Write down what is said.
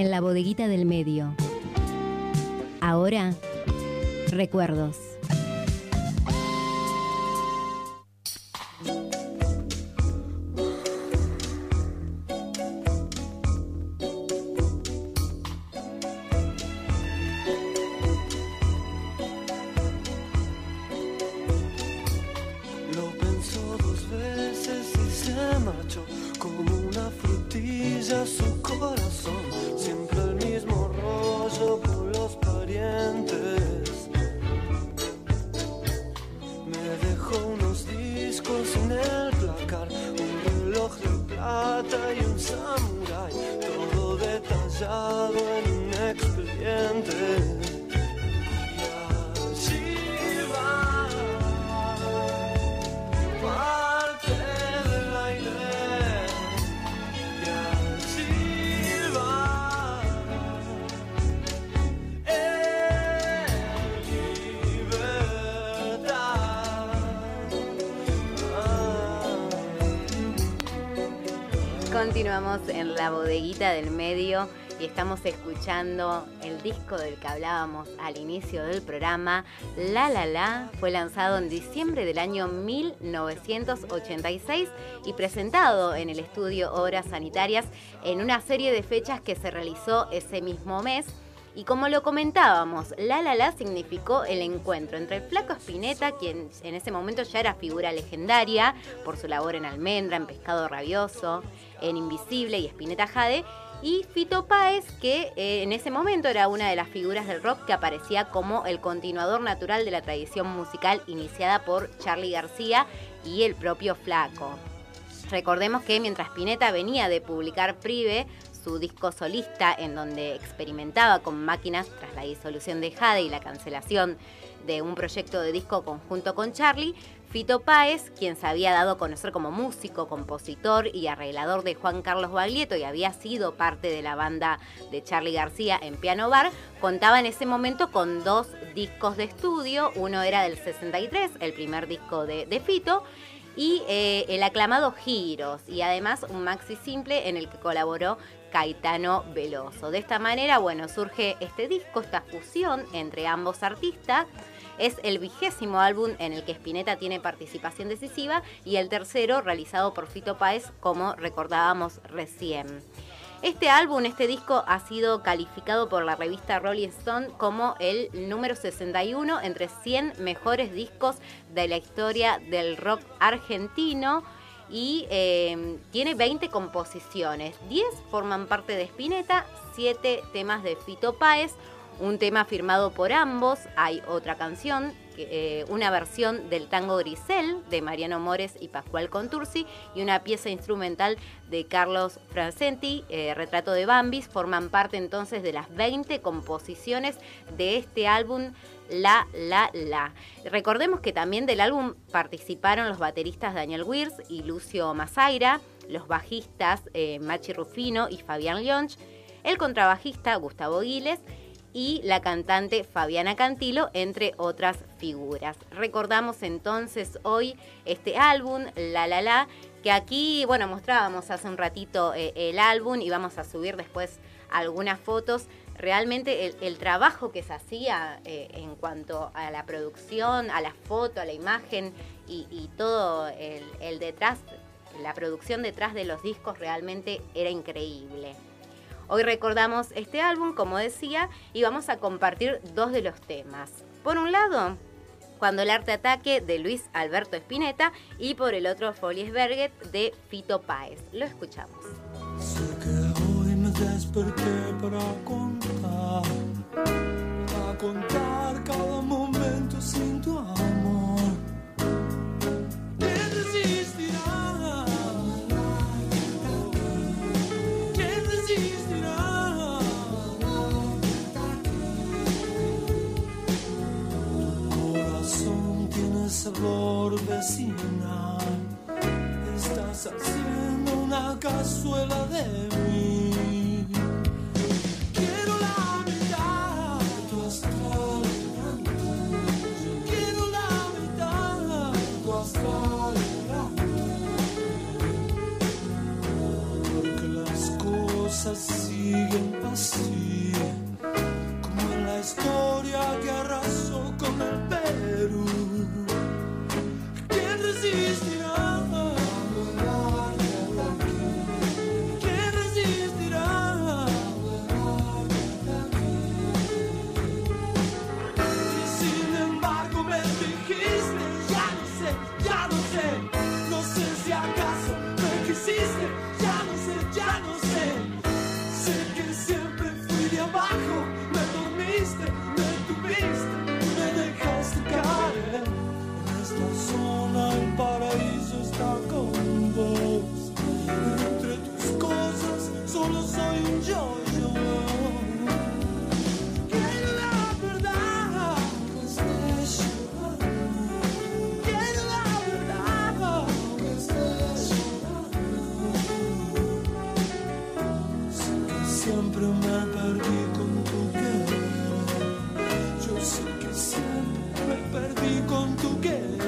en la bodeguita del medio. Ahora, recuerdos. Continuamos en la bodeguita del medio y estamos escuchando el disco del que hablábamos al inicio del programa, La La La, fue lanzado en diciembre del año 1986 y presentado en el estudio Obras Sanitarias en una serie de fechas que se realizó ese mismo mes. Y como lo comentábamos, La La La significó el encuentro entre flaco Spinetta, quien en ese momento ya era figura legendaria por su labor en Almendra, en Pescado Rabioso, en Invisible y Spinetta Jade, y Fito Páez, que eh, en ese momento era una de las figuras del rock que aparecía como el continuador natural de la tradición musical iniciada por Charlie García y el propio Flaco. Recordemos que mientras Spinetta venía de publicar Prive, su disco solista en donde experimentaba con máquinas tras la disolución de Jade y la cancelación de un proyecto de disco conjunto con Charlie, Fito Páez, quien se había dado a conocer como músico, compositor y arreglador de Juan Carlos Baglietto y había sido parte de la banda de Charlie García en Piano Bar, contaba en ese momento con dos discos de estudio. Uno era del 63, el primer disco de, de Fito, y eh, el aclamado Giros, y además un maxi simple en el que colaboró Caetano Veloso. De esta manera, bueno, surge este disco, esta fusión entre ambos artistas. Es el vigésimo álbum en el que Spinetta tiene participación decisiva y el tercero realizado por Fito Páez, como recordábamos recién. Este álbum, este disco, ha sido calificado por la revista Rolling Stone como el número 61 entre 100 mejores discos de la historia del rock argentino y eh, tiene 20 composiciones. 10 forman parte de Spinetta, 7 temas de Fito Páez, un tema firmado por ambos, hay otra canción, eh, una versión del tango Grisel de Mariano Mores y Pascual Contursi y una pieza instrumental de Carlos Francenti, eh, Retrato de Bambis, forman parte entonces de las 20 composiciones de este álbum La La La. Recordemos que también del álbum participaron los bateristas Daniel Wirs y Lucio Mazaira, los bajistas eh, Machi Rufino y Fabián Lionch, el contrabajista Gustavo Giles y la cantante Fabiana Cantilo, entre otras figuras. Recordamos entonces hoy este álbum, La La La, que aquí, bueno, mostrábamos hace un ratito eh, el álbum y vamos a subir después algunas fotos. Realmente el, trabajo que se hacía eh, en cuanto a la producción, a la foto, a la imagen y, todo el detrás, la producción detrás de los discos realmente era increíble. Hoy recordamos este álbum, como decía, y vamos a compartir dos de los temas. Por un lado, Cuando el arte ataque de Luis Alberto Spinetta y por el otro Folies Berget de Fito Páez. Lo escuchamos. Sé que hoy me desperté para contar, contar cada momento sin Estás haciendo una cazuela de Bible says. siempre me perdí con tu querer. Yo sé que siempre me perdí con tu querer.